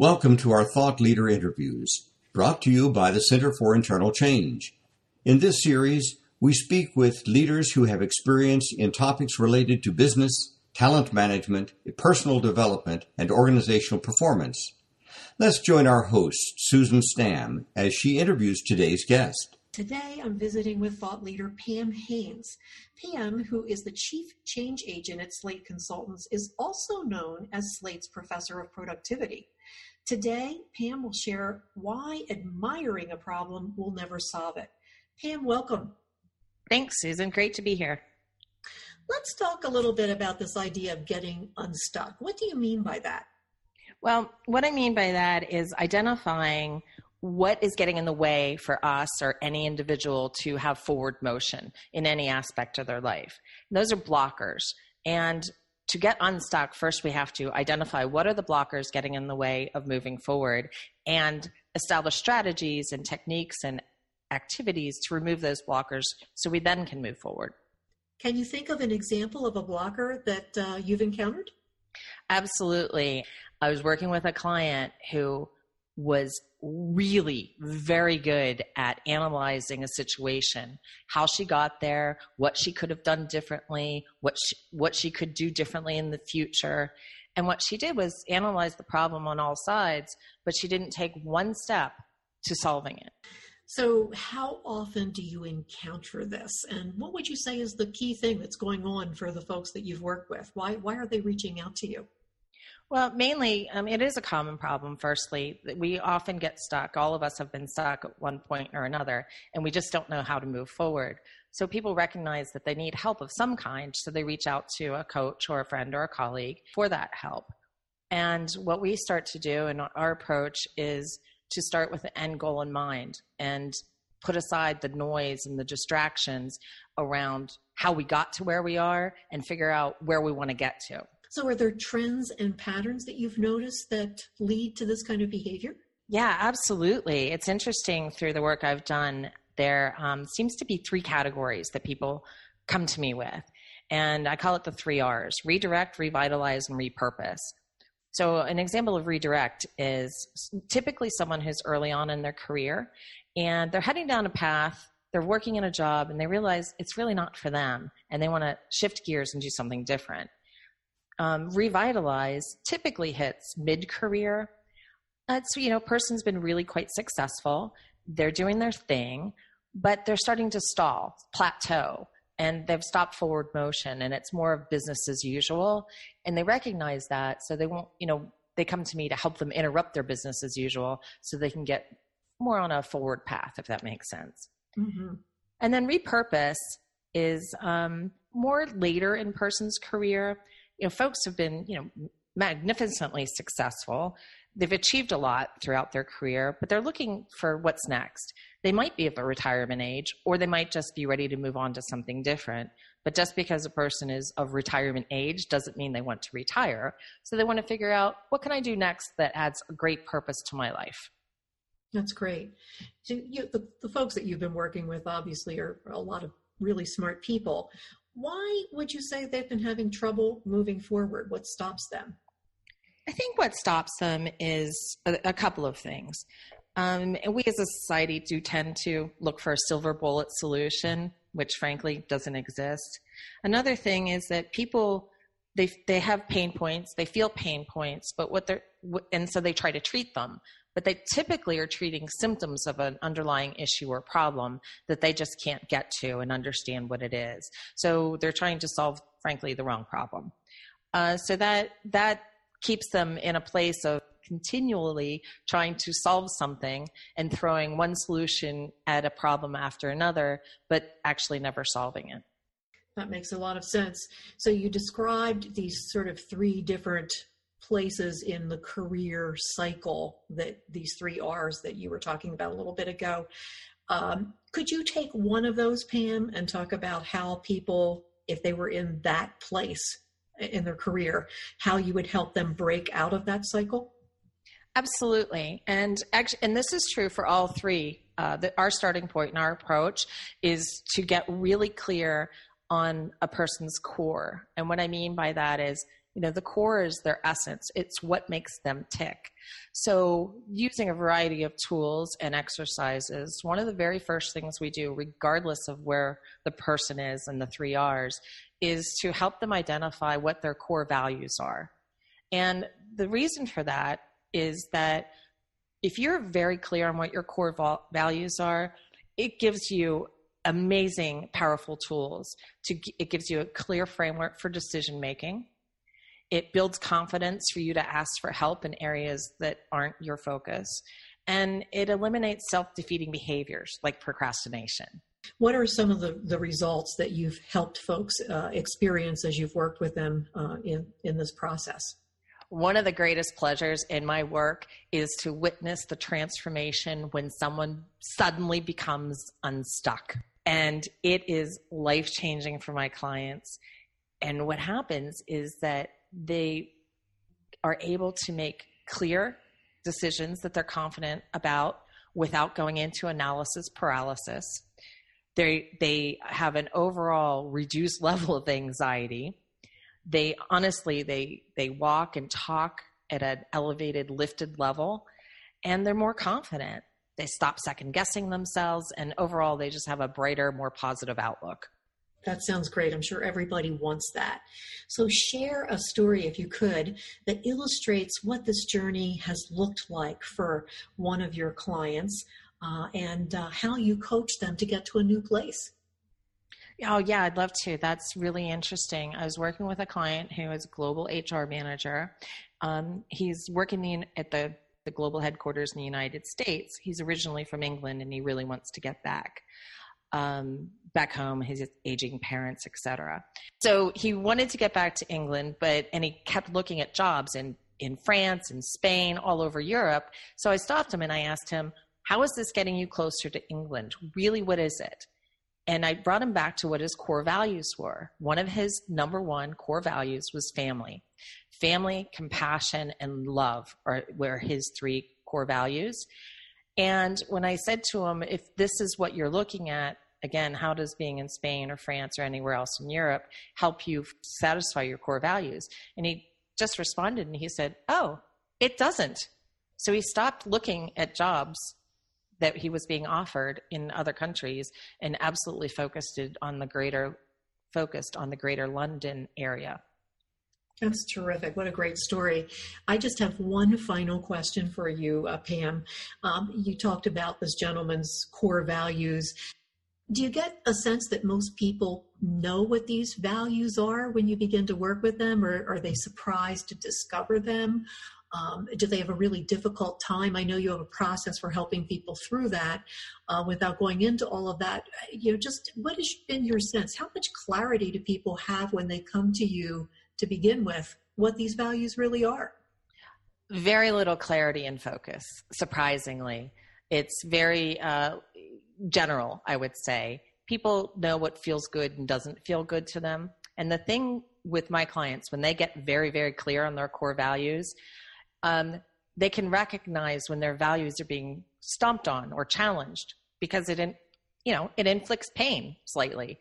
Welcome to our Thought Leader interviews, brought to you by the Center for Internal Change. In this series, we speak with leaders who have experience in topics related to business, talent management, personal development, and organizational performance. Let's join our host, Susan Stamm, as she interviews today's guest. Today, I'm visiting with thought leader Pam Haynes. Pam, who is the chief change agent at Slate Consultants, is also known as Slate's professor of productivity. Today, Pam will share why admiring a problem will never solve it. Pam, welcome. Thanks, Susan. Great to be here. Let's talk a little bit about this idea of getting unstuck. What do you mean by that? Well, what I mean by that is identifying what is getting in the way for us or any individual to have forward motion in any aspect of their life. And those are blockers. And to get unstuck, first we have to identify what are the blockers getting in the way of moving forward and establish strategies and techniques and activities to remove those blockers so we then can move forward. Can you think of an example of a blocker that uh, you've encountered? Absolutely. I was working with a client who was really very good at analyzing a situation, how she got there, what she could have done differently, what she, what she could do differently in the future. And what she did was analyze the problem on all sides, but she didn't take one step to solving it. So, how often do you encounter this? And what would you say is the key thing that's going on for the folks that you've worked with? Why, why are they reaching out to you? Well, mainly, um, it is a common problem. Firstly, we often get stuck. All of us have been stuck at one point or another, and we just don't know how to move forward. So people recognize that they need help of some kind, so they reach out to a coach or a friend or a colleague for that help. And what we start to do, and our approach is to start with the end goal in mind and put aside the noise and the distractions around how we got to where we are and figure out where we want to get to. So, are there trends and patterns that you've noticed that lead to this kind of behavior? Yeah, absolutely. It's interesting through the work I've done. There um, seems to be three categories that people come to me with. And I call it the three R's redirect, revitalize, and repurpose. So, an example of redirect is typically someone who's early on in their career and they're heading down a path, they're working in a job, and they realize it's really not for them, and they want to shift gears and do something different um, revitalize typically hits mid-career. It's you know, person's been really quite successful. They're doing their thing, but they're starting to stall, plateau, and they've stopped forward motion, and it's more of business as usual. And they recognize that, so they won't. You know, they come to me to help them interrupt their business as usual, so they can get more on a forward path, if that makes sense. Mm-hmm. And then repurpose is um, more later in person's career you know, folks have been, you know, magnificently successful. They've achieved a lot throughout their career, but they're looking for what's next. They might be of a retirement age, or they might just be ready to move on to something different. But just because a person is of retirement age doesn't mean they want to retire. So they want to figure out what can I do next that adds a great purpose to my life. That's great. So you, the, the folks that you've been working with obviously are a lot of really smart people. Why would you say they've been having trouble moving forward? What stops them? I think what stops them is a, a couple of things. Um, we as a society do tend to look for a silver bullet solution, which frankly doesn't exist. Another thing is that people they they have pain points, they feel pain points, but what they're and so they try to treat them but they typically are treating symptoms of an underlying issue or problem that they just can't get to and understand what it is. So they're trying to solve, frankly, the wrong problem. Uh, so that that keeps them in a place of continually trying to solve something and throwing one solution at a problem after another, but actually never solving it. That makes a lot of sense. So you described these sort of three different places in the career cycle that these three R's that you were talking about a little bit ago. Um, could you take one of those, Pam, and talk about how people, if they were in that place in their career, how you would help them break out of that cycle? Absolutely, and actually, and this is true for all three. Uh, our starting point and our approach is to get really clear on a person's core, and what I mean by that is you know, the core is their essence. It's what makes them tick. So, using a variety of tools and exercises, one of the very first things we do, regardless of where the person is and the three R's, is to help them identify what their core values are. And the reason for that is that if you're very clear on what your core values are, it gives you amazing, powerful tools. To it gives you a clear framework for decision making. It builds confidence for you to ask for help in areas that aren't your focus, and it eliminates self-defeating behaviors like procrastination. What are some of the, the results that you've helped folks uh, experience as you've worked with them uh, in, in this process? One of the greatest pleasures in my work is to witness the transformation when someone suddenly becomes unstuck. And it is life changing for my clients. And what happens is that they are able to make clear decisions that they're confident about without going into analysis paralysis. They, they have an overall reduced level of anxiety. They honestly they they walk and talk at an elevated lifted level and they're more confident. They stop second guessing themselves and overall they just have a brighter more positive outlook that sounds great. I'm sure everybody wants that. So, share a story, if you could, that illustrates what this journey has looked like for one of your clients uh, and uh, how you coach them to get to a new place. Oh, yeah, I'd love to. That's really interesting. I was working with a client who is a global HR manager. Um, he's working in, at the, the global headquarters in the United States. He's originally from England and he really wants to get back. Um, back home, his aging parents, etc. So he wanted to get back to England, but and he kept looking at jobs in in France and Spain, all over Europe. So I stopped him and I asked him, "How is this getting you closer to England? Really, what is it?" And I brought him back to what his core values were. One of his number one core values was family. Family, compassion, and love are, were his three core values. And when I said to him, if this is what you're looking at, again, how does being in Spain or France or anywhere else in Europe help you satisfy your core values? And he just responded and he said, oh, it doesn't. So he stopped looking at jobs that he was being offered in other countries and absolutely focused on the greater focused on the greater London area. That's terrific. What a great story. I just have one final question for you, uh, Pam. Um, you talked about this gentleman's core values. Do you get a sense that most people know what these values are when you begin to work with them, or are they surprised to discover them? Um, do they have a really difficult time? I know you have a process for helping people through that. Uh, without going into all of that, you know, just what has been your sense? How much clarity do people have when they come to you to begin with what these values really are? Very little clarity and focus, surprisingly. It's very uh, general, I would say. People know what feels good and doesn't feel good to them. And the thing with my clients, when they get very, very clear on their core values, um, they can recognize when their values are being stomped on or challenged because it, in, you know, it inflicts pain slightly.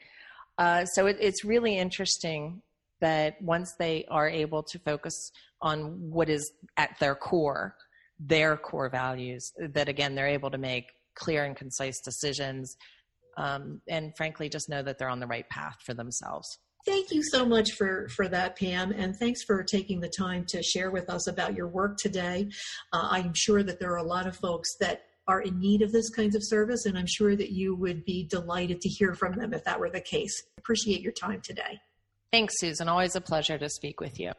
Uh, so it, it's really interesting that once they are able to focus on what is at their core, their core values, that again they're able to make clear and concise decisions, um, and frankly, just know that they're on the right path for themselves. Thank you so much for, for that, Pam, and thanks for taking the time to share with us about your work today. Uh, I'm sure that there are a lot of folks that are in need of this kinds of service, and I'm sure that you would be delighted to hear from them if that were the case. Appreciate your time today. Thanks, Susan. Always a pleasure to speak with you.